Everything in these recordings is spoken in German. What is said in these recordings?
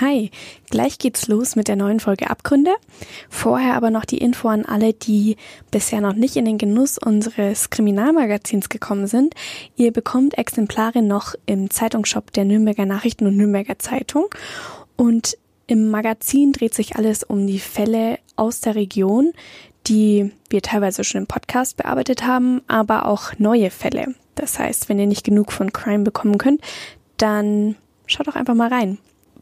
Hi, gleich geht's los mit der neuen Folge Abgründe. Vorher aber noch die Info an alle, die bisher noch nicht in den Genuss unseres Kriminalmagazins gekommen sind. Ihr bekommt Exemplare noch im Zeitungsshop der Nürnberger Nachrichten und Nürnberger Zeitung. Und im Magazin dreht sich alles um die Fälle aus der Region, die wir teilweise schon im Podcast bearbeitet haben, aber auch neue Fälle. Das heißt, wenn ihr nicht genug von Crime bekommen könnt, dann schaut doch einfach mal rein.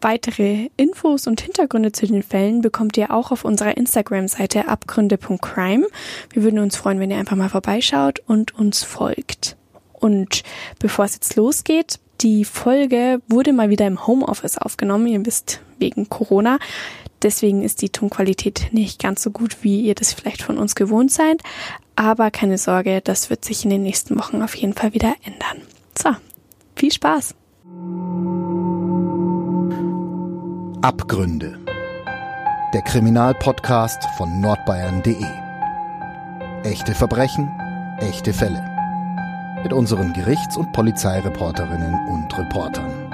Weitere Infos und Hintergründe zu den Fällen bekommt ihr auch auf unserer Instagram-Seite abgründe.crime. Wir würden uns freuen, wenn ihr einfach mal vorbeischaut und uns folgt. Und bevor es jetzt losgeht, die Folge wurde mal wieder im Homeoffice aufgenommen. Ihr wisst, wegen Corona. Deswegen ist die Tonqualität nicht ganz so gut, wie ihr das vielleicht von uns gewohnt seid. Aber keine Sorge, das wird sich in den nächsten Wochen auf jeden Fall wieder ändern. So, viel Spaß! Abgründe. Der Kriminalpodcast von nordbayern.de. Echte Verbrechen, echte Fälle. Mit unseren Gerichts- und Polizeireporterinnen und Reportern.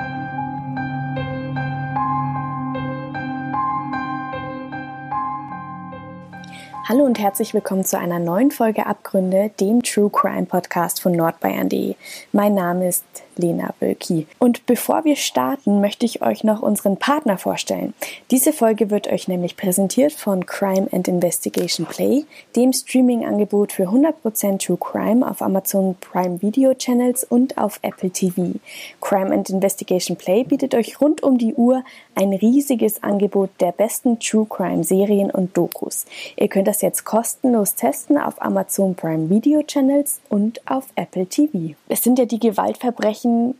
Hallo und herzlich willkommen zu einer neuen Folge Abgründe, dem True Crime Podcast von nordbayern.de. Mein Name ist Lena Bölki. Und bevor wir starten, möchte ich euch noch unseren Partner vorstellen. Diese Folge wird euch nämlich präsentiert von Crime and Investigation Play, dem Streaming-Angebot für 100% True Crime auf Amazon Prime Video Channels und auf Apple TV. Crime and Investigation Play bietet euch rund um die Uhr ein riesiges Angebot der besten True Crime Serien und Dokus. Ihr könnt das jetzt kostenlos testen auf Amazon Prime Video Channels und auf Apple TV. Es sind ja die Gewaltverbrechen Verbrechen,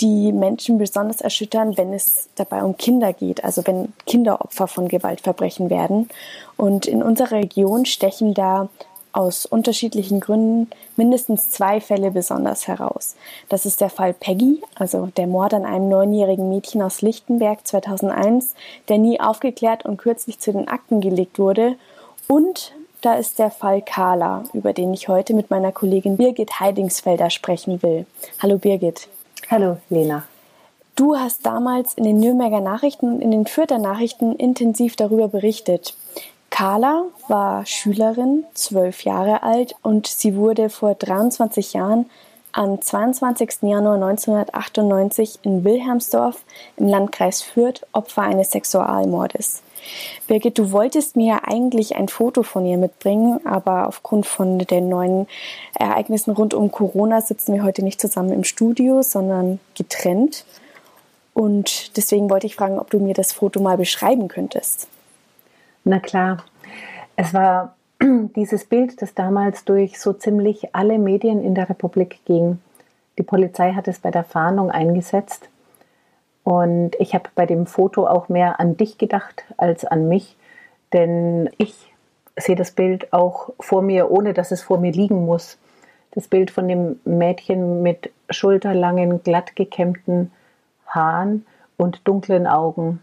die Menschen besonders erschüttern, wenn es dabei um Kinder geht, also wenn Kinder Opfer von Gewaltverbrechen werden. Und in unserer Region stechen da aus unterschiedlichen Gründen mindestens zwei Fälle besonders heraus. Das ist der Fall Peggy, also der Mord an einem neunjährigen Mädchen aus Lichtenberg 2001, der nie aufgeklärt und kürzlich zu den Akten gelegt wurde. Und da ist der Fall Carla, über den ich heute mit meiner Kollegin Birgit Heidingsfelder sprechen will. Hallo Birgit. Hallo Lena. Du hast damals in den Nürnberger Nachrichten und in den Fürther Nachrichten intensiv darüber berichtet. Carla war Schülerin, zwölf Jahre alt und sie wurde vor 23 Jahren am 22. Januar 1998 in Wilhelmsdorf im Landkreis Fürth Opfer eines Sexualmordes. Birgit, du wolltest mir ja eigentlich ein Foto von ihr mitbringen, aber aufgrund von den neuen Ereignissen rund um Corona sitzen wir heute nicht zusammen im Studio, sondern getrennt. Und deswegen wollte ich fragen, ob du mir das Foto mal beschreiben könntest. Na klar. Es war dieses Bild, das damals durch so ziemlich alle Medien in der Republik ging. Die Polizei hat es bei der Fahndung eingesetzt und ich habe bei dem Foto auch mehr an dich gedacht als an mich, denn ich sehe das Bild auch vor mir, ohne dass es vor mir liegen muss. Das Bild von dem Mädchen mit schulterlangen, glatt gekämmten Haaren und dunklen Augen.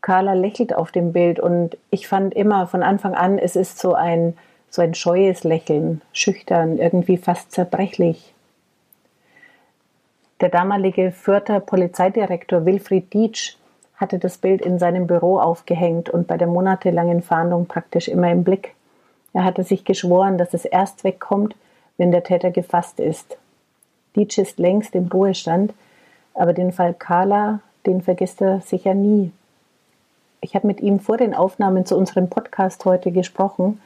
Carla lächelt auf dem Bild und ich fand immer von Anfang an, es ist so ein, so ein scheues Lächeln, schüchtern, irgendwie fast zerbrechlich. Der damalige Fürther Polizeidirektor Wilfried Dietsch hatte das Bild in seinem Büro aufgehängt und bei der monatelangen Fahndung praktisch immer im Blick. Er hatte sich geschworen, dass es erst wegkommt, wenn der Täter gefasst ist. Dietsch ist längst im Ruhestand, aber den Fall Carla, den vergisst er sicher nie. Ich habe mit ihm vor den Aufnahmen zu unserem Podcast heute gesprochen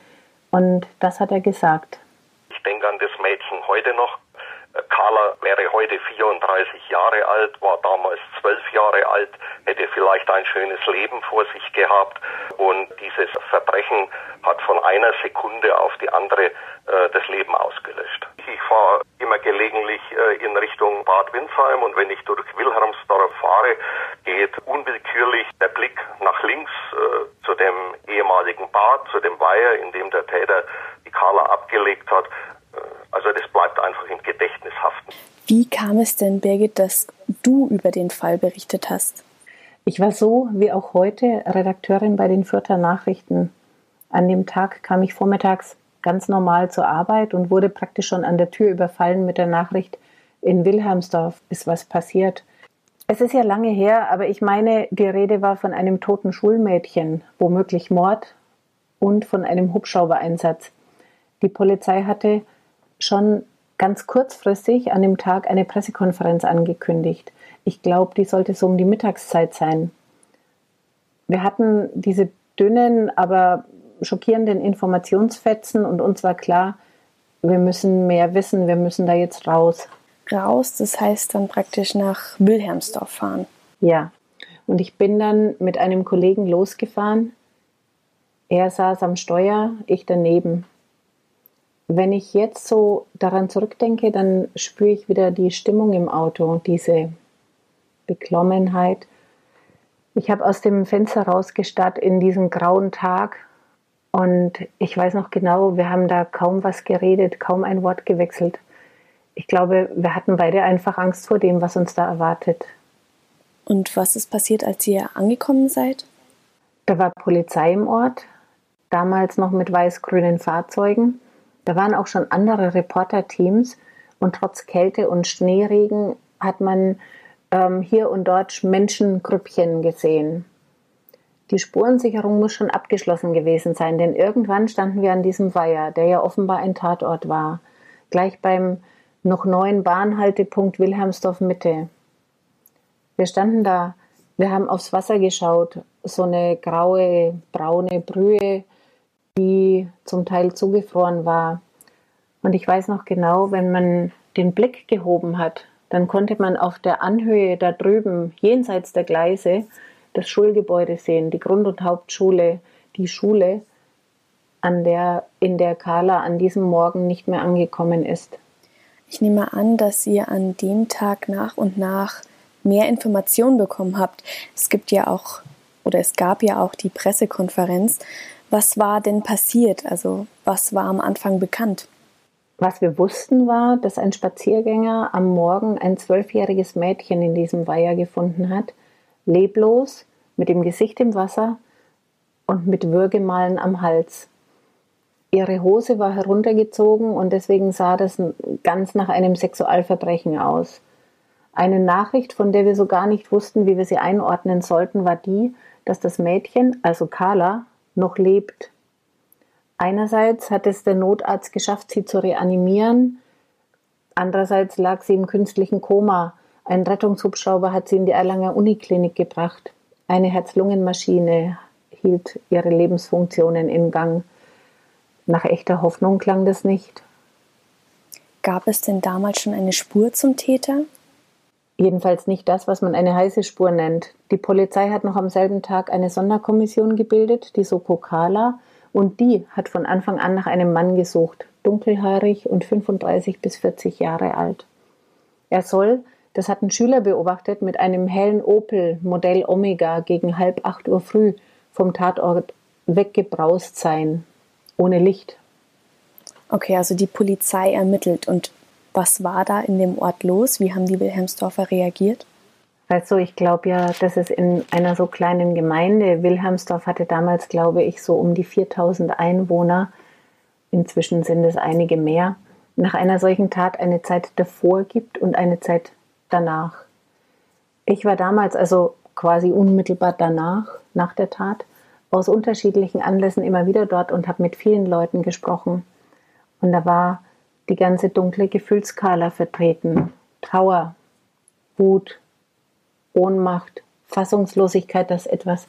und das hat er gesagt. Ich denke an das Mädchen heute noch Carla wäre heute 34 Jahre alt, war damals 12 Jahre alt, hätte vielleicht ein schönes Leben vor sich gehabt und dieses Verbrechen hat von einer Sekunde auf die andere äh, das Leben ausgelöscht. Ich fahre immer gelegentlich äh, in Richtung Bad Windsheim und wenn ich durch Wilhelmsdorf fahre, geht unwillkürlich der Blick nach links äh, zu dem ehemaligen Bad, zu dem Weiher, in dem der Täter die Carla abgelegt hat. Also das bleibt einfach im Gedächtnis haften. Wie kam es denn, Birgit, dass du über den Fall berichtet hast? Ich war so wie auch heute Redakteurin bei den Fürther Nachrichten. An dem Tag kam ich vormittags ganz normal zur Arbeit und wurde praktisch schon an der Tür überfallen mit der Nachricht, in Wilhelmsdorf ist was passiert. Es ist ja lange her, aber ich meine, die Rede war von einem toten Schulmädchen, womöglich Mord und von einem Hubschraubereinsatz. Die Polizei hatte schon ganz kurzfristig an dem Tag eine Pressekonferenz angekündigt. Ich glaube, die sollte so um die Mittagszeit sein. Wir hatten diese dünnen, aber schockierenden Informationsfetzen und uns war klar, wir müssen mehr wissen, wir müssen da jetzt raus raus. Das heißt dann praktisch nach Wilhelmsdorf fahren. Ja, und ich bin dann mit einem Kollegen losgefahren. Er saß am Steuer, ich daneben. Wenn ich jetzt so daran zurückdenke, dann spüre ich wieder die Stimmung im Auto, diese Beklommenheit. Ich habe aus dem Fenster rausgestarrt in diesen grauen Tag und ich weiß noch genau, wir haben da kaum was geredet, kaum ein Wort gewechselt ich glaube, wir hatten beide einfach Angst vor dem, was uns da erwartet. Und was ist passiert, als ihr angekommen seid? Da war Polizei im Ort, damals noch mit weiß-grünen Fahrzeugen. Da waren auch schon andere Reporterteams und trotz Kälte und Schneeregen hat man ähm, hier und dort Menschengrüppchen gesehen. Die Spurensicherung muss schon abgeschlossen gewesen sein, denn irgendwann standen wir an diesem Weiher, der ja offenbar ein Tatort war. Gleich beim noch neuen Bahnhaltepunkt Wilhelmsdorf Mitte. Wir standen da, wir haben aufs Wasser geschaut, so eine graue, braune Brühe, die zum Teil zugefroren war. Und ich weiß noch genau, wenn man den Blick gehoben hat, dann konnte man auf der Anhöhe da drüben, jenseits der Gleise, das Schulgebäude sehen, die Grund- und Hauptschule, die Schule, an der, in der Carla an diesem Morgen nicht mehr angekommen ist. Ich nehme an, dass ihr an dem Tag nach und nach mehr Informationen bekommen habt. Es gibt ja auch oder es gab ja auch die Pressekonferenz. Was war denn passiert? Also was war am Anfang bekannt? Was wir wussten war, dass ein Spaziergänger am Morgen ein zwölfjähriges Mädchen in diesem Weiher gefunden hat, leblos, mit dem Gesicht im Wasser und mit Würgemalen am Hals. Ihre Hose war heruntergezogen und deswegen sah das ganz nach einem Sexualverbrechen aus. Eine Nachricht, von der wir so gar nicht wussten, wie wir sie einordnen sollten, war die, dass das Mädchen, also Carla, noch lebt. Einerseits hat es der Notarzt geschafft, sie zu reanimieren. Andererseits lag sie im künstlichen Koma. Ein Rettungshubschrauber hat sie in die Erlanger Uniklinik gebracht. Eine Herz-Lungen-Maschine hielt ihre Lebensfunktionen in Gang. Nach echter Hoffnung klang das nicht. Gab es denn damals schon eine Spur zum Täter? Jedenfalls nicht das, was man eine heiße Spur nennt. Die Polizei hat noch am selben Tag eine Sonderkommission gebildet, die Soko Kala, und die hat von Anfang an nach einem Mann gesucht, dunkelhaarig und 35 bis 40 Jahre alt. Er soll, das hatten Schüler beobachtet, mit einem hellen Opel Modell Omega gegen halb acht Uhr früh vom Tatort weggebraust sein, ohne Licht. Okay, also die Polizei ermittelt. Und was war da in dem Ort los? Wie haben die Wilhelmsdorfer reagiert? Also ich glaube ja, dass es in einer so kleinen Gemeinde, Wilhelmsdorf hatte damals, glaube ich, so um die 4000 Einwohner, inzwischen sind es einige mehr, nach einer solchen Tat eine Zeit davor gibt und eine Zeit danach. Ich war damals also quasi unmittelbar danach, nach der Tat, aus unterschiedlichen Anlässen immer wieder dort und habe mit vielen Leuten gesprochen. Und da war die ganze dunkle Gefühlskala vertreten. Trauer, Wut, Ohnmacht, Fassungslosigkeit, dass etwas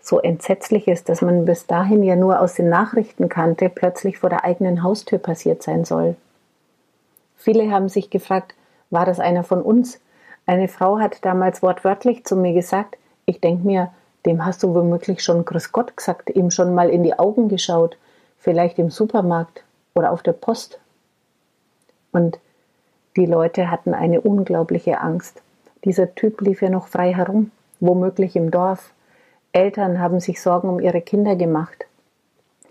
so entsetzlich ist, dass man bis dahin ja nur aus den Nachrichten kannte, plötzlich vor der eigenen Haustür passiert sein soll. Viele haben sich gefragt, war das einer von uns? Eine Frau hat damals wortwörtlich zu mir gesagt, ich denke mir, dem hast du womöglich schon Grüß Gott gesagt, ihm schon mal in die Augen geschaut, vielleicht im Supermarkt oder auf der Post. Und die Leute hatten eine unglaubliche Angst. Dieser Typ lief ja noch frei herum, womöglich im Dorf. Eltern haben sich Sorgen um ihre Kinder gemacht.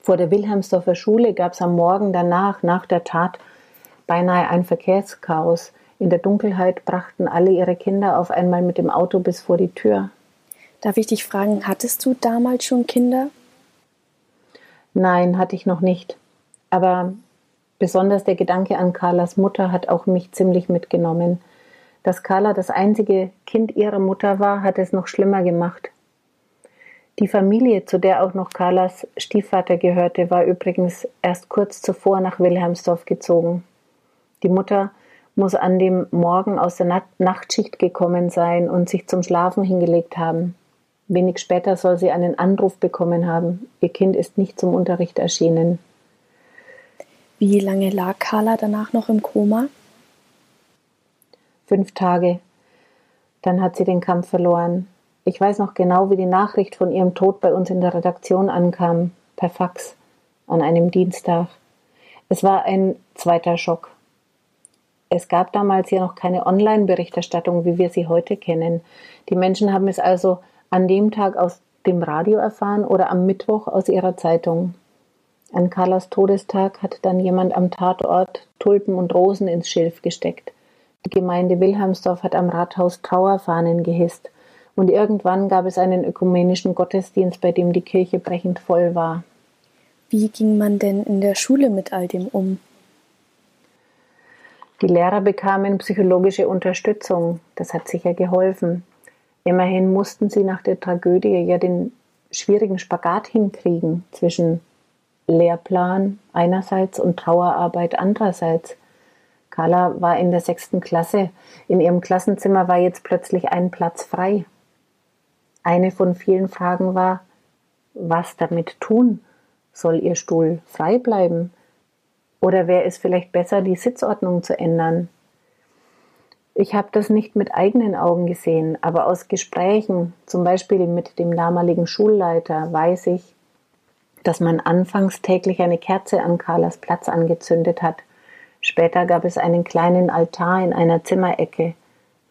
Vor der Wilhelmsdorfer Schule gab es am Morgen danach, nach der Tat, beinahe ein Verkehrschaos. In der Dunkelheit brachten alle ihre Kinder auf einmal mit dem Auto bis vor die Tür. Darf ich dich fragen, hattest du damals schon Kinder? Nein, hatte ich noch nicht. Aber besonders der Gedanke an Carlas Mutter hat auch mich ziemlich mitgenommen. Dass Carla das einzige Kind ihrer Mutter war, hat es noch schlimmer gemacht. Die Familie, zu der auch noch Carlas Stiefvater gehörte, war übrigens erst kurz zuvor nach Wilhelmsdorf gezogen. Die Mutter muss an dem Morgen aus der Nachtschicht gekommen sein und sich zum Schlafen hingelegt haben. Wenig später soll sie einen Anruf bekommen haben. Ihr Kind ist nicht zum Unterricht erschienen. Wie lange lag Carla danach noch im Koma? Fünf Tage. Dann hat sie den Kampf verloren. Ich weiß noch genau, wie die Nachricht von ihrem Tod bei uns in der Redaktion ankam, per Fax, an einem Dienstag. Es war ein zweiter Schock. Es gab damals ja noch keine Online-Berichterstattung, wie wir sie heute kennen. Die Menschen haben es also an dem Tag aus dem Radio erfahren oder am Mittwoch aus ihrer Zeitung. An Carlas Todestag hat dann jemand am Tatort Tulpen und Rosen ins Schilf gesteckt. Die Gemeinde Wilhelmsdorf hat am Rathaus Trauerfahnen gehisst. Und irgendwann gab es einen ökumenischen Gottesdienst, bei dem die Kirche brechend voll war. Wie ging man denn in der Schule mit all dem um? Die Lehrer bekamen psychologische Unterstützung. Das hat sicher geholfen. Immerhin mussten sie nach der Tragödie ja den schwierigen Spagat hinkriegen zwischen Lehrplan einerseits und Trauerarbeit andererseits. Carla war in der sechsten Klasse. In ihrem Klassenzimmer war jetzt plötzlich ein Platz frei. Eine von vielen Fragen war, was damit tun? Soll ihr Stuhl frei bleiben? Oder wäre es vielleicht besser, die Sitzordnung zu ändern? Ich habe das nicht mit eigenen Augen gesehen, aber aus Gesprächen, zum Beispiel mit dem damaligen Schulleiter, weiß ich, dass man anfangs täglich eine Kerze an Carlas Platz angezündet hat. Später gab es einen kleinen Altar in einer Zimmerecke.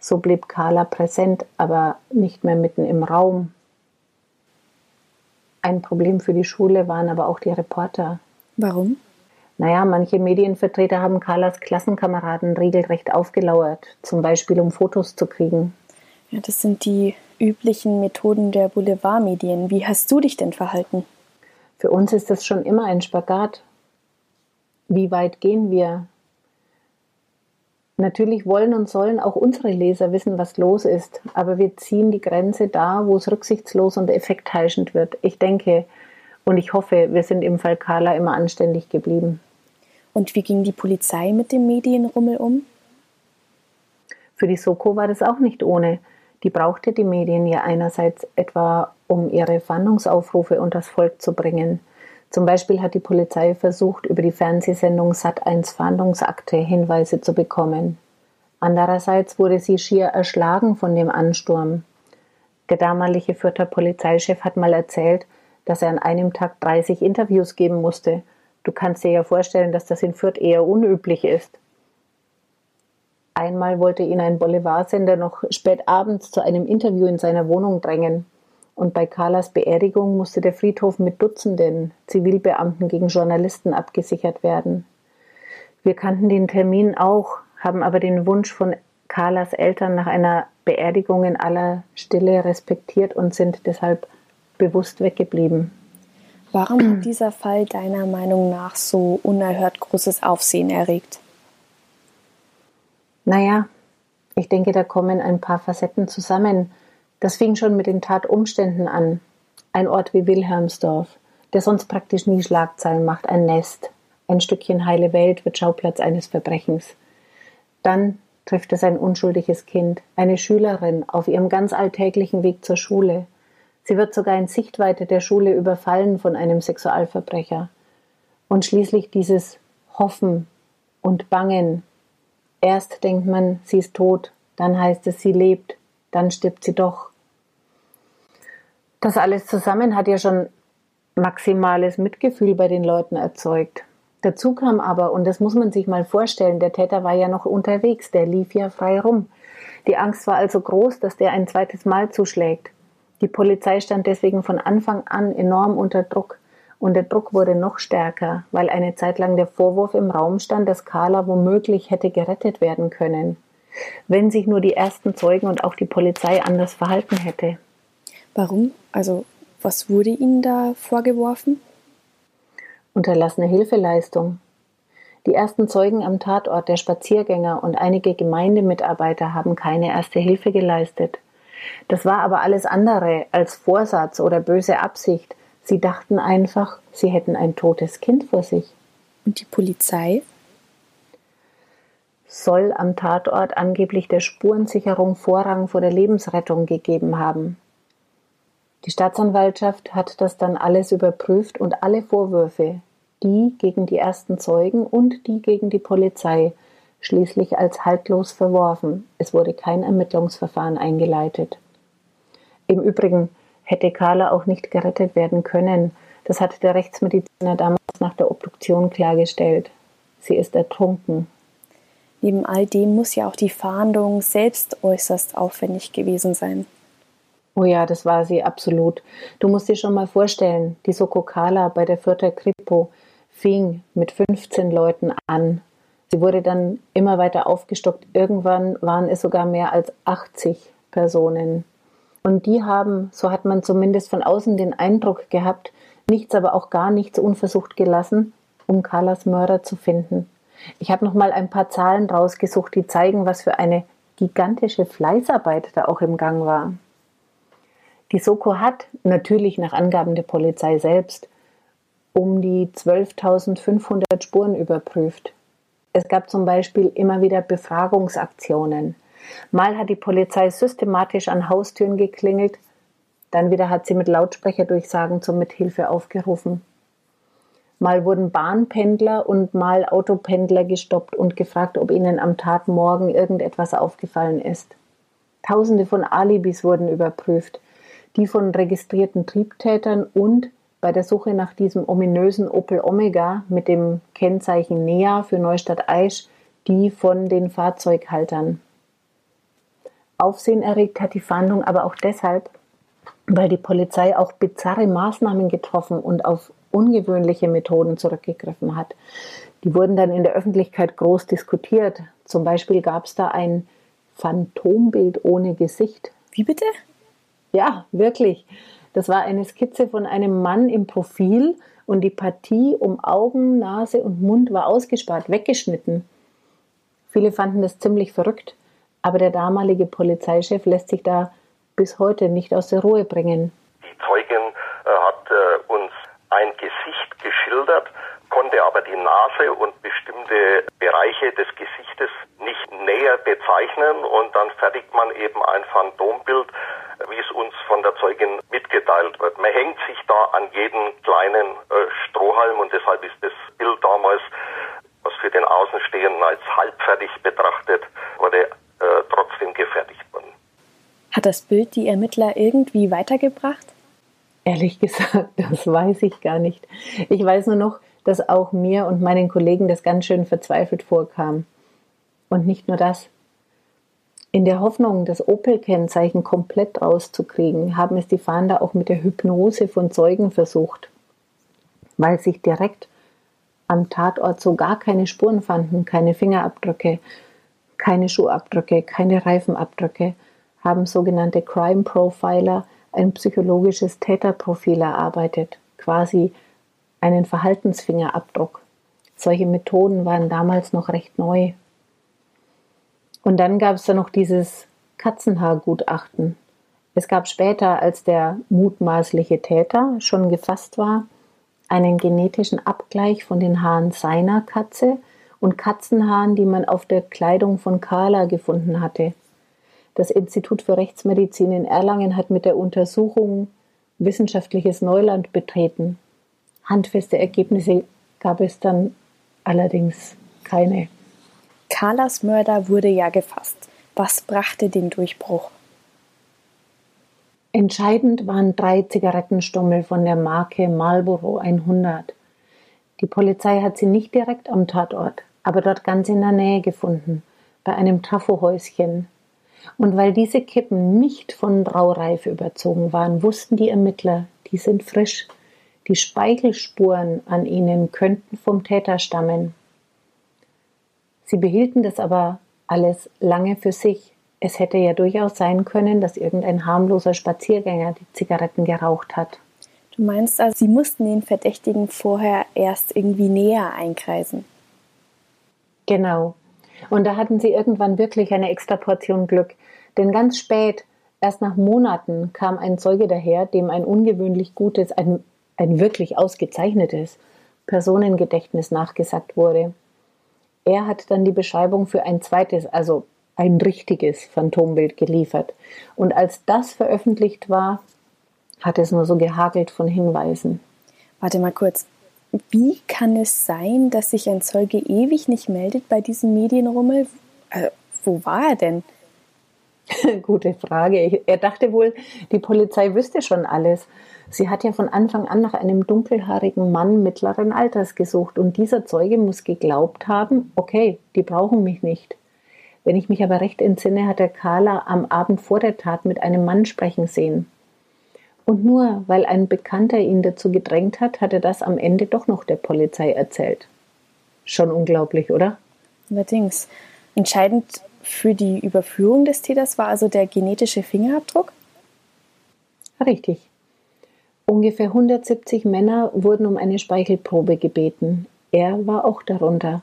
So blieb Carla präsent, aber nicht mehr mitten im Raum. Ein Problem für die Schule waren aber auch die Reporter. Warum? Naja, manche Medienvertreter haben Carlas Klassenkameraden regelrecht aufgelauert, zum Beispiel um Fotos zu kriegen. Ja, das sind die üblichen Methoden der Boulevardmedien. Wie hast du dich denn verhalten? Für uns ist das schon immer ein Spagat. Wie weit gehen wir? Natürlich wollen und sollen auch unsere Leser wissen, was los ist, aber wir ziehen die Grenze da, wo es rücksichtslos und effektheischend wird. Ich denke, und ich hoffe, wir sind im Fall Carla immer anständig geblieben. Und wie ging die Polizei mit dem Medienrummel um? Für die Soko war das auch nicht ohne. Die brauchte die Medien ja einerseits etwa, um ihre Fahndungsaufrufe unters Volk zu bringen. Zum Beispiel hat die Polizei versucht, über die Fernsehsendung Sat1 Fahndungsakte Hinweise zu bekommen. Andererseits wurde sie schier erschlagen von dem Ansturm. Der damalige Fürther Polizeichef hat mal erzählt, dass er an einem Tag 30 Interviews geben musste. Du kannst dir ja vorstellen, dass das in Fürth eher unüblich ist. Einmal wollte ihn ein Boulevardsender noch spät abends zu einem Interview in seiner Wohnung drängen. Und bei Carlas Beerdigung musste der Friedhof mit Dutzenden Zivilbeamten gegen Journalisten abgesichert werden. Wir kannten den Termin auch, haben aber den Wunsch von Carlas Eltern nach einer Beerdigung in aller Stille respektiert und sind deshalb bewusst weggeblieben. Warum hat dieser Fall deiner Meinung nach so unerhört großes Aufsehen erregt? Naja, ich denke, da kommen ein paar Facetten zusammen. Das fing schon mit den Tatumständen an. Ein Ort wie Wilhelmsdorf, der sonst praktisch nie Schlagzeilen macht, ein Nest. Ein Stückchen heile Welt wird Schauplatz eines Verbrechens. Dann trifft es ein unschuldiges Kind, eine Schülerin, auf ihrem ganz alltäglichen Weg zur Schule. Sie wird sogar in Sichtweite der Schule überfallen von einem Sexualverbrecher. Und schließlich dieses Hoffen und Bangen. Erst denkt man, sie ist tot, dann heißt es, sie lebt, dann stirbt sie doch. Das alles zusammen hat ja schon maximales Mitgefühl bei den Leuten erzeugt. Dazu kam aber, und das muss man sich mal vorstellen, der Täter war ja noch unterwegs, der lief ja frei rum. Die Angst war also groß, dass der ein zweites Mal zuschlägt. Die Polizei stand deswegen von Anfang an enorm unter Druck. Und der Druck wurde noch stärker, weil eine Zeit lang der Vorwurf im Raum stand, dass Carla womöglich hätte gerettet werden können, wenn sich nur die ersten Zeugen und auch die Polizei anders verhalten hätte. Warum? Also, was wurde Ihnen da vorgeworfen? Unterlassene Hilfeleistung. Die ersten Zeugen am Tatort, der Spaziergänger und einige Gemeindemitarbeiter haben keine erste Hilfe geleistet. Das war aber alles andere als Vorsatz oder böse Absicht. Sie dachten einfach, sie hätten ein totes Kind vor sich. Und die Polizei? Soll am Tatort angeblich der Spurensicherung Vorrang vor der Lebensrettung gegeben haben. Die Staatsanwaltschaft hat das dann alles überprüft und alle Vorwürfe, die gegen die ersten Zeugen und die gegen die Polizei, schließlich als haltlos verworfen. Es wurde kein Ermittlungsverfahren eingeleitet. Im Übrigen hätte Carla auch nicht gerettet werden können. Das hat der Rechtsmediziner damals nach der Obduktion klargestellt. Sie ist ertrunken. Neben all dem muss ja auch die Fahndung selbst äußerst aufwendig gewesen sein. Oh ja, das war sie absolut. Du musst dir schon mal vorstellen, die Soko Carla bei der Vierter Kripo fing mit 15 Leuten an. Sie wurde dann immer weiter aufgestockt. Irgendwann waren es sogar mehr als 80 Personen. Und die haben, so hat man zumindest von außen den Eindruck gehabt, nichts, aber auch gar nichts unversucht gelassen, um Carlas Mörder zu finden. Ich habe noch mal ein paar Zahlen rausgesucht, die zeigen, was für eine gigantische Fleißarbeit da auch im Gang war. Die Soko hat natürlich nach Angaben der Polizei selbst um die 12.500 Spuren überprüft. Es gab zum Beispiel immer wieder Befragungsaktionen. Mal hat die Polizei systematisch an Haustüren geklingelt, dann wieder hat sie mit Lautsprecherdurchsagen zur Mithilfe aufgerufen. Mal wurden Bahnpendler und mal Autopendler gestoppt und gefragt, ob ihnen am Tatmorgen irgendetwas aufgefallen ist. Tausende von Alibis wurden überprüft, die von registrierten Triebtätern und bei der Suche nach diesem ominösen Opel Omega mit dem Kennzeichen NEA für Neustadt Aisch die von den Fahrzeughaltern. Aufsehen erregt hat die Fahndung aber auch deshalb, weil die Polizei auch bizarre Maßnahmen getroffen und auf ungewöhnliche Methoden zurückgegriffen hat. Die wurden dann in der Öffentlichkeit groß diskutiert. Zum Beispiel gab es da ein Phantombild ohne Gesicht. Wie bitte? Ja, wirklich. Das war eine Skizze von einem Mann im Profil und die Partie um Augen, Nase und Mund war ausgespart, weggeschnitten. Viele fanden das ziemlich verrückt, aber der damalige Polizeichef lässt sich da bis heute nicht aus der Ruhe bringen. Die Zeugin äh, hat äh, uns ein Gesicht geschildert, konnte aber die Nase und bestimmte Bereiche des Gesichtes nicht näher bezeichnen und dann fertigt man eben ein Phantombild wie es uns von der Zeugin mitgeteilt wird. Man hängt sich da an jeden kleinen äh, Strohhalm und deshalb ist das Bild damals, was für den Außenstehenden als halbfertig betrachtet wurde, äh, trotzdem gefertigt worden. Hat das Bild die Ermittler irgendwie weitergebracht? Ehrlich gesagt, das weiß ich gar nicht. Ich weiß nur noch, dass auch mir und meinen Kollegen das ganz schön verzweifelt vorkam. Und nicht nur das. In der Hoffnung, das Opel-Kennzeichen komplett rauszukriegen, haben es die Fahnder auch mit der Hypnose von Zeugen versucht, weil sich direkt am Tatort so gar keine Spuren fanden, keine Fingerabdrücke, keine Schuhabdrücke, keine Reifenabdrücke, haben sogenannte Crime Profiler ein psychologisches Täterprofil erarbeitet, quasi einen Verhaltensfingerabdruck. Solche Methoden waren damals noch recht neu. Und dann gab es da noch dieses Katzenhaargutachten. Es gab später, als der mutmaßliche Täter schon gefasst war, einen genetischen Abgleich von den Haaren seiner Katze und Katzenhaaren, die man auf der Kleidung von Carla gefunden hatte. Das Institut für Rechtsmedizin in Erlangen hat mit der Untersuchung wissenschaftliches Neuland betreten. Handfeste Ergebnisse gab es dann allerdings keine. Carlas Mörder wurde ja gefasst. Was brachte den Durchbruch? Entscheidend waren drei Zigarettenstummel von der Marke Marlboro 100. Die Polizei hat sie nicht direkt am Tatort, aber dort ganz in der Nähe gefunden, bei einem Trafohäuschen. Und weil diese Kippen nicht von Braureife überzogen waren, wussten die Ermittler, die sind frisch. Die Speichelspuren an ihnen könnten vom Täter stammen. Sie behielten das aber alles lange für sich. Es hätte ja durchaus sein können, dass irgendein harmloser Spaziergänger die Zigaretten geraucht hat. Du meinst also, sie mussten den Verdächtigen vorher erst irgendwie näher einkreisen? Genau. Und da hatten sie irgendwann wirklich eine extra Portion Glück. Denn ganz spät, erst nach Monaten, kam ein Zeuge daher, dem ein ungewöhnlich gutes, ein, ein wirklich ausgezeichnetes Personengedächtnis nachgesagt wurde. Er hat dann die Beschreibung für ein zweites, also ein richtiges Phantombild geliefert. Und als das veröffentlicht war, hat es nur so gehagelt von Hinweisen. Warte mal kurz. Wie kann es sein, dass sich ein Zeuge ewig nicht meldet bei diesem Medienrummel? Äh, wo war er denn? Gute Frage. Er dachte wohl, die Polizei wüsste schon alles. Sie hat ja von Anfang an nach einem dunkelhaarigen Mann mittleren Alters gesucht und dieser Zeuge muss geglaubt haben, okay, die brauchen mich nicht. Wenn ich mich aber recht entsinne, hat er Carla am Abend vor der Tat mit einem Mann sprechen sehen. Und nur weil ein Bekannter ihn dazu gedrängt hat, hat er das am Ende doch noch der Polizei erzählt. Schon unglaublich, oder? Allerdings. Entscheidend für die Überführung des Täters war also der genetische Fingerabdruck? Richtig. Ungefähr 170 Männer wurden um eine Speichelprobe gebeten. Er war auch darunter.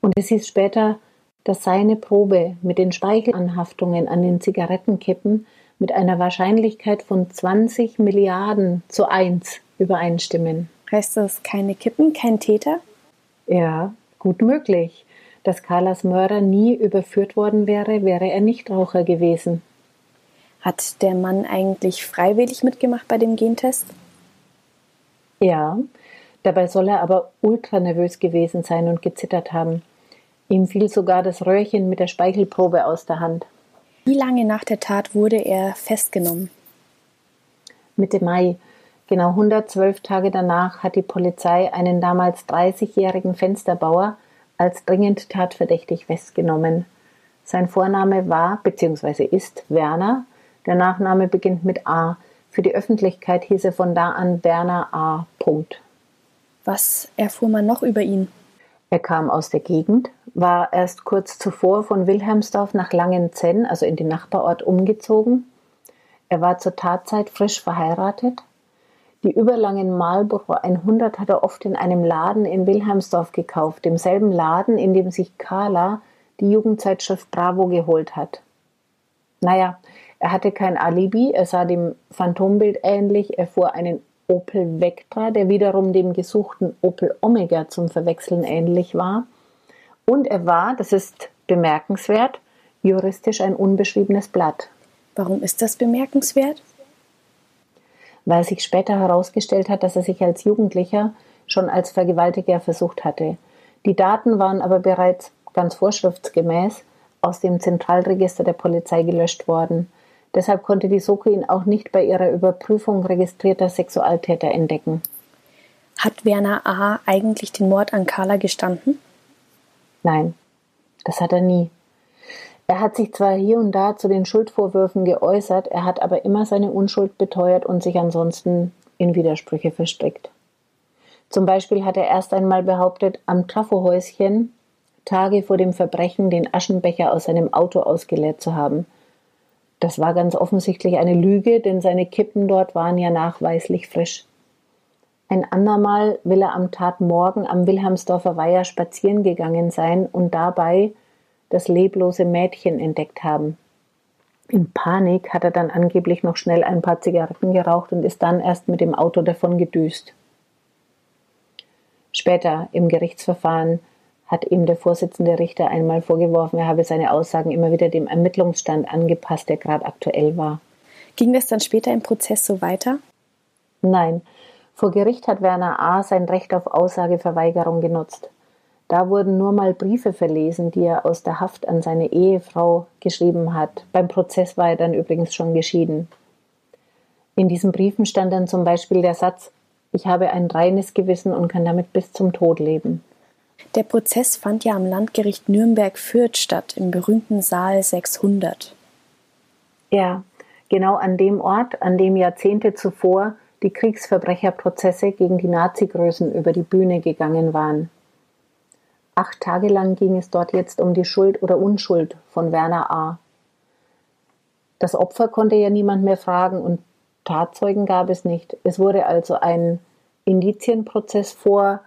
Und es hieß später, dass seine Probe mit den Speichelanhaftungen an den Zigarettenkippen mit einer Wahrscheinlichkeit von 20 Milliarden zu 1 übereinstimmen. Heißt das keine Kippen, kein Täter? Ja, gut möglich. Dass Carlas Mörder nie überführt worden wäre, wäre er Nichtraucher gewesen. Hat der Mann eigentlich freiwillig mitgemacht bei dem Gentest? Ja, dabei soll er aber ultra nervös gewesen sein und gezittert haben. Ihm fiel sogar das Röhrchen mit der Speichelprobe aus der Hand. Wie lange nach der Tat wurde er festgenommen? Mitte Mai, genau 112 Tage danach, hat die Polizei einen damals 30-jährigen Fensterbauer als dringend tatverdächtig festgenommen. Sein Vorname war bzw. ist Werner, der Nachname beginnt mit A. Für die Öffentlichkeit hieß er von da an Werner A. Punkt. Was erfuhr man noch über ihn? Er kam aus der Gegend, war erst kurz zuvor von Wilhelmsdorf nach Langenzenn, also in den Nachbarort, umgezogen. Er war zur Tatzeit frisch verheiratet. Die überlangen Marlboro 100 hat er oft in einem Laden in Wilhelmsdorf gekauft, demselben Laden, in dem sich Carla die Jugendzeitschrift Bravo geholt hat. Naja, er hatte kein Alibi, er sah dem Phantombild ähnlich, er fuhr einen Opel Vectra, der wiederum dem gesuchten Opel Omega zum Verwechseln ähnlich war. Und er war, das ist bemerkenswert, juristisch ein unbeschriebenes Blatt. Warum ist das bemerkenswert? Weil sich später herausgestellt hat, dass er sich als Jugendlicher schon als Vergewaltiger versucht hatte. Die Daten waren aber bereits ganz vorschriftsgemäß aus dem Zentralregister der Polizei gelöscht worden. Deshalb konnte die Soko ihn auch nicht bei ihrer Überprüfung registrierter Sexualtäter entdecken. Hat Werner A. eigentlich den Mord an Carla gestanden? Nein, das hat er nie. Er hat sich zwar hier und da zu den Schuldvorwürfen geäußert, er hat aber immer seine Unschuld beteuert und sich ansonsten in Widersprüche verstrickt. Zum Beispiel hat er erst einmal behauptet, am Trafohäuschen Tage vor dem Verbrechen den Aschenbecher aus seinem Auto ausgeleert zu haben – das war ganz offensichtlich eine Lüge, denn seine Kippen dort waren ja nachweislich frisch. Ein andermal will er am Tatmorgen am Wilhelmsdorfer Weiher spazieren gegangen sein und dabei das leblose Mädchen entdeckt haben. In Panik hat er dann angeblich noch schnell ein paar Zigaretten geraucht und ist dann erst mit dem Auto davon gedüst. Später im Gerichtsverfahren hat ihm der Vorsitzende Richter einmal vorgeworfen, er habe seine Aussagen immer wieder dem Ermittlungsstand angepasst, der gerade aktuell war. Ging das dann später im Prozess so weiter? Nein. Vor Gericht hat Werner A. sein Recht auf Aussageverweigerung genutzt. Da wurden nur mal Briefe verlesen, die er aus der Haft an seine Ehefrau geschrieben hat. Beim Prozess war er dann übrigens schon geschieden. In diesen Briefen stand dann zum Beispiel der Satz, ich habe ein reines Gewissen und kann damit bis zum Tod leben. Der Prozess fand ja am Landgericht Nürnberg-Fürth statt, im berühmten Saal 600. Ja, genau an dem Ort, an dem Jahrzehnte zuvor die Kriegsverbrecherprozesse gegen die Nazi-Größen über die Bühne gegangen waren. Acht Tage lang ging es dort jetzt um die Schuld oder Unschuld von Werner A. Das Opfer konnte ja niemand mehr fragen und Tatzeugen gab es nicht. Es wurde also ein Indizienprozess vor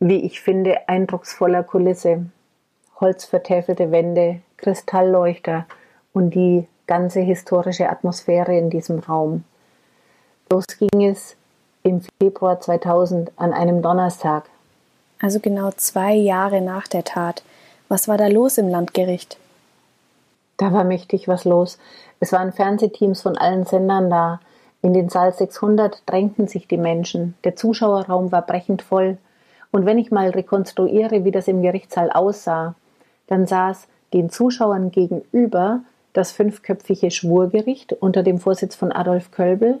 wie ich finde, eindrucksvoller Kulisse. holzvertäfelte Wände, Kristallleuchter und die ganze historische Atmosphäre in diesem Raum. Los ging es im Februar 2000 an einem Donnerstag. Also genau zwei Jahre nach der Tat. Was war da los im Landgericht? Da war mächtig was los. Es waren Fernsehteams von allen Sendern da. In den Saal 600 drängten sich die Menschen. Der Zuschauerraum war brechend voll. Und wenn ich mal rekonstruiere, wie das im Gerichtssaal aussah, dann saß den Zuschauern gegenüber das fünfköpfige Schwurgericht unter dem Vorsitz von Adolf Kölbel.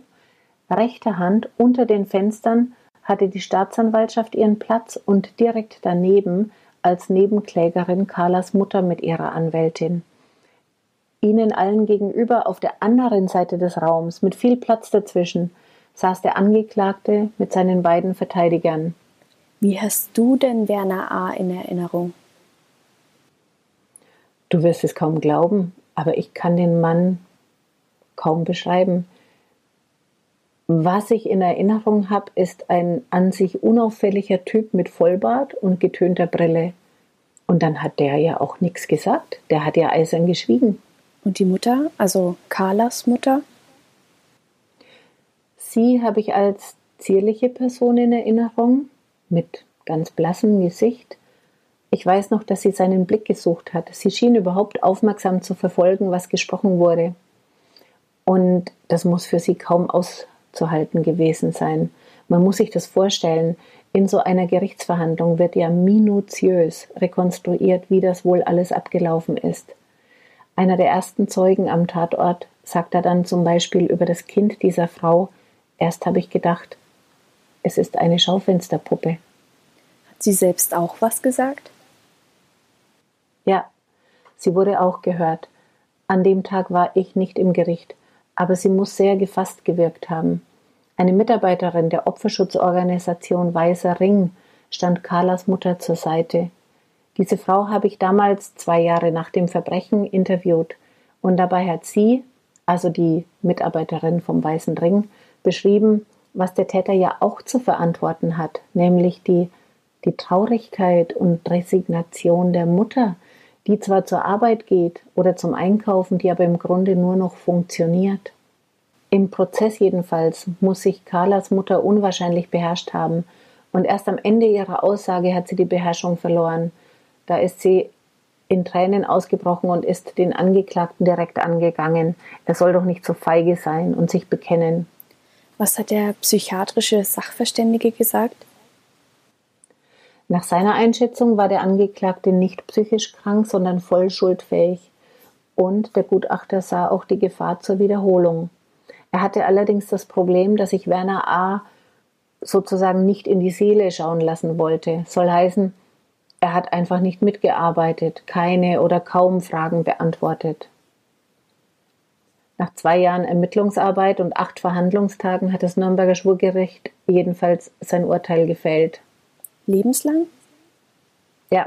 Rechter Hand unter den Fenstern hatte die Staatsanwaltschaft ihren Platz und direkt daneben als Nebenklägerin Carlas Mutter mit ihrer Anwältin. Ihnen allen gegenüber auf der anderen Seite des Raums, mit viel Platz dazwischen, saß der Angeklagte mit seinen beiden Verteidigern. Wie hast du denn Werner A. in Erinnerung? Du wirst es kaum glauben, aber ich kann den Mann kaum beschreiben. Was ich in Erinnerung habe, ist ein an sich unauffälliger Typ mit Vollbart und getönter Brille. Und dann hat der ja auch nichts gesagt. Der hat ja eisern geschwiegen. Und die Mutter, also Carlas Mutter? Sie habe ich als zierliche Person in Erinnerung, mit ganz blassem Gesicht. Ich weiß noch, dass sie seinen Blick gesucht hat. Sie schien überhaupt aufmerksam zu verfolgen, was gesprochen wurde. Und das muss für sie kaum auszuhalten gewesen sein. Man muss sich das vorstellen. In so einer Gerichtsverhandlung wird ja minutiös rekonstruiert, wie das wohl alles abgelaufen ist. Einer der ersten Zeugen am Tatort sagt er dann zum Beispiel über das Kind dieser Frau, erst habe ich gedacht, es ist eine Schaufensterpuppe. Hat sie selbst auch was gesagt? Ja, sie wurde auch gehört. An dem Tag war ich nicht im Gericht, aber sie muss sehr gefasst gewirkt haben. Eine Mitarbeiterin der Opferschutzorganisation Weißer Ring stand Carlas Mutter zur Seite. Diese Frau habe ich damals zwei Jahre nach dem Verbrechen interviewt und dabei hat sie, also die Mitarbeiterin vom Weißen Ring, beschrieben, was der Täter ja auch zu verantworten hat, nämlich die, die Traurigkeit und Resignation der Mutter, die zwar zur Arbeit geht oder zum Einkaufen, die aber im Grunde nur noch funktioniert. Im Prozess jedenfalls muss sich Carlas Mutter unwahrscheinlich beherrscht haben, und erst am Ende ihrer Aussage hat sie die Beherrschung verloren. Da ist sie in Tränen ausgebrochen und ist den Angeklagten direkt angegangen. Er soll doch nicht so feige sein und sich bekennen. Was hat der psychiatrische Sachverständige gesagt? Nach seiner Einschätzung war der Angeklagte nicht psychisch krank, sondern voll schuldfähig. Und der Gutachter sah auch die Gefahr zur Wiederholung. Er hatte allerdings das Problem, dass sich Werner A. sozusagen nicht in die Seele schauen lassen wollte. Soll heißen, er hat einfach nicht mitgearbeitet, keine oder kaum Fragen beantwortet. Nach zwei Jahren Ermittlungsarbeit und acht Verhandlungstagen hat das Nürnberger Schwurgericht jedenfalls sein Urteil gefällt. Lebenslang? Ja,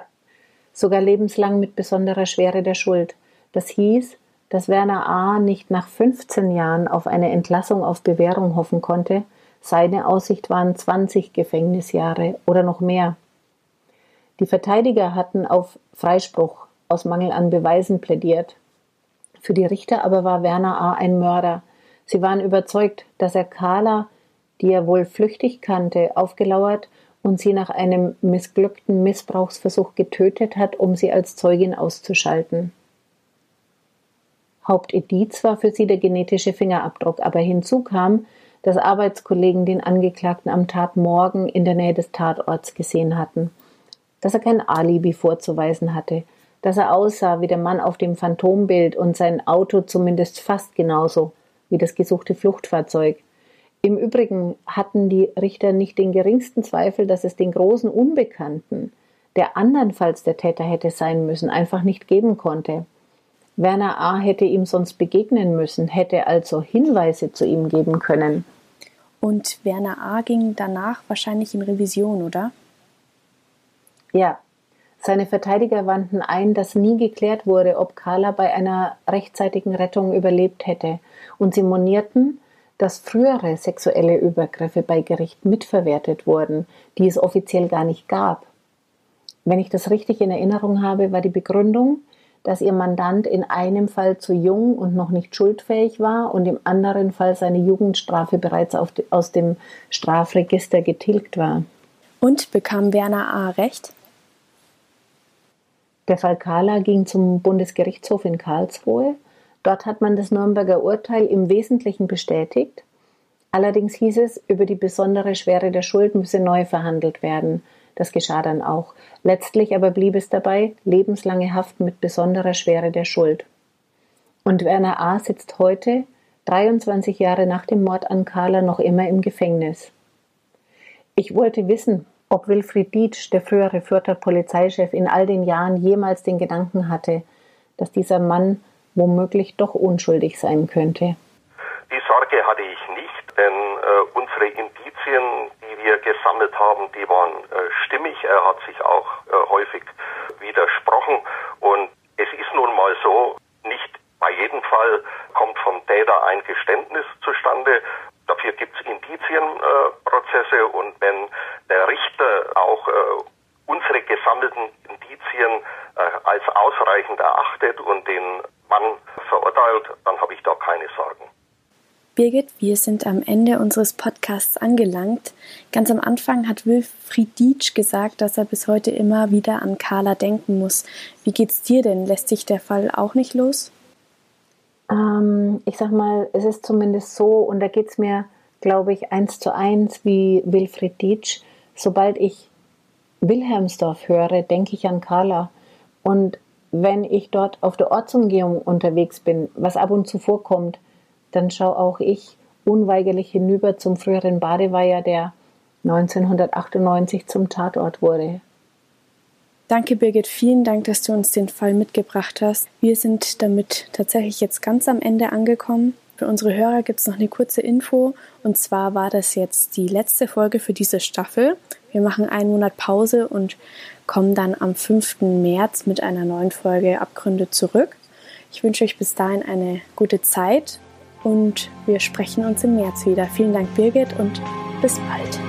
sogar lebenslang mit besonderer Schwere der Schuld. Das hieß, dass Werner A. nicht nach 15 Jahren auf eine Entlassung auf Bewährung hoffen konnte. Seine Aussicht waren 20 Gefängnisjahre oder noch mehr. Die Verteidiger hatten auf Freispruch aus Mangel an Beweisen plädiert. Für die Richter aber war Werner A. ein Mörder. Sie waren überzeugt, dass er Carla, die er wohl flüchtig kannte, aufgelauert und sie nach einem missglückten Missbrauchsversuch getötet hat, um sie als Zeugin auszuschalten. Hauptindiz war für sie der genetische Fingerabdruck, aber hinzu kam, dass Arbeitskollegen den Angeklagten am Tatmorgen in der Nähe des Tatorts gesehen hatten dass er kein Alibi vorzuweisen hatte, dass er aussah wie der Mann auf dem Phantombild und sein Auto zumindest fast genauso wie das gesuchte Fluchtfahrzeug. Im Übrigen hatten die Richter nicht den geringsten Zweifel, dass es den großen Unbekannten, der andernfalls der Täter hätte sein müssen, einfach nicht geben konnte. Werner A. hätte ihm sonst begegnen müssen, hätte also Hinweise zu ihm geben können. Und Werner A. ging danach wahrscheinlich in Revision, oder? Ja, seine Verteidiger wandten ein, dass nie geklärt wurde, ob Carla bei einer rechtzeitigen Rettung überlebt hätte, und sie monierten, dass frühere sexuelle Übergriffe bei Gericht mitverwertet wurden, die es offiziell gar nicht gab. Wenn ich das richtig in Erinnerung habe, war die Begründung, dass ihr Mandant in einem Fall zu jung und noch nicht schuldfähig war und im anderen Fall seine Jugendstrafe bereits aus dem Strafregister getilgt war. Und bekam Werner A. Recht? Der Fall Kahler ging zum Bundesgerichtshof in Karlsruhe. Dort hat man das Nürnberger Urteil im Wesentlichen bestätigt. Allerdings hieß es, über die besondere Schwere der Schuld müsse neu verhandelt werden. Das geschah dann auch. Letztlich aber blieb es dabei, lebenslange Haft mit besonderer Schwere der Schuld. Und Werner A. sitzt heute, 23 Jahre nach dem Mord an Carla, noch immer im Gefängnis. Ich wollte wissen, ob Wilfried Dietsch, der frühere Fürther Polizeichef, in all den Jahren jemals den Gedanken hatte, dass dieser Mann womöglich doch unschuldig sein könnte. Die Sorge hatte ich nicht, denn äh, unsere Indizien, die wir gesammelt haben, die waren äh, stimmig. Er hat sich auch äh, häufig widersprochen. Und es ist nun mal so, nicht bei jedem Fall kommt vom Täter ein Geständnis zustande. Dafür gibt es Indizienprozesse und wenn der Richter auch äh, unsere gesammelten Indizien äh, als ausreichend erachtet und den Mann verurteilt, dann habe ich da keine Sorgen. Birgit, wir sind am Ende unseres Podcasts angelangt. Ganz am Anfang hat Wilfried Dietsch gesagt, dass er bis heute immer wieder an Carla denken muss. Wie geht's dir denn? Lässt sich der Fall auch nicht los? Ähm, ich sag mal, es ist zumindest so, und da geht es mir, glaube ich, eins zu eins wie Wilfried Dietsch. Sobald ich Wilhelmsdorf höre, denke ich an Carla. Und wenn ich dort auf der Ortsumgehung unterwegs bin, was ab und zu vorkommt, dann schaue auch ich unweigerlich hinüber zum früheren Badeweiher, der 1998 zum Tatort wurde. Danke, Birgit. Vielen Dank, dass du uns den Fall mitgebracht hast. Wir sind damit tatsächlich jetzt ganz am Ende angekommen. Für unsere Hörer gibt es noch eine kurze Info. Und zwar war das jetzt die letzte Folge für diese Staffel. Wir machen einen Monat Pause und kommen dann am 5. März mit einer neuen Folge Abgründe zurück. Ich wünsche euch bis dahin eine gute Zeit und wir sprechen uns im März wieder. Vielen Dank, Birgit, und bis bald.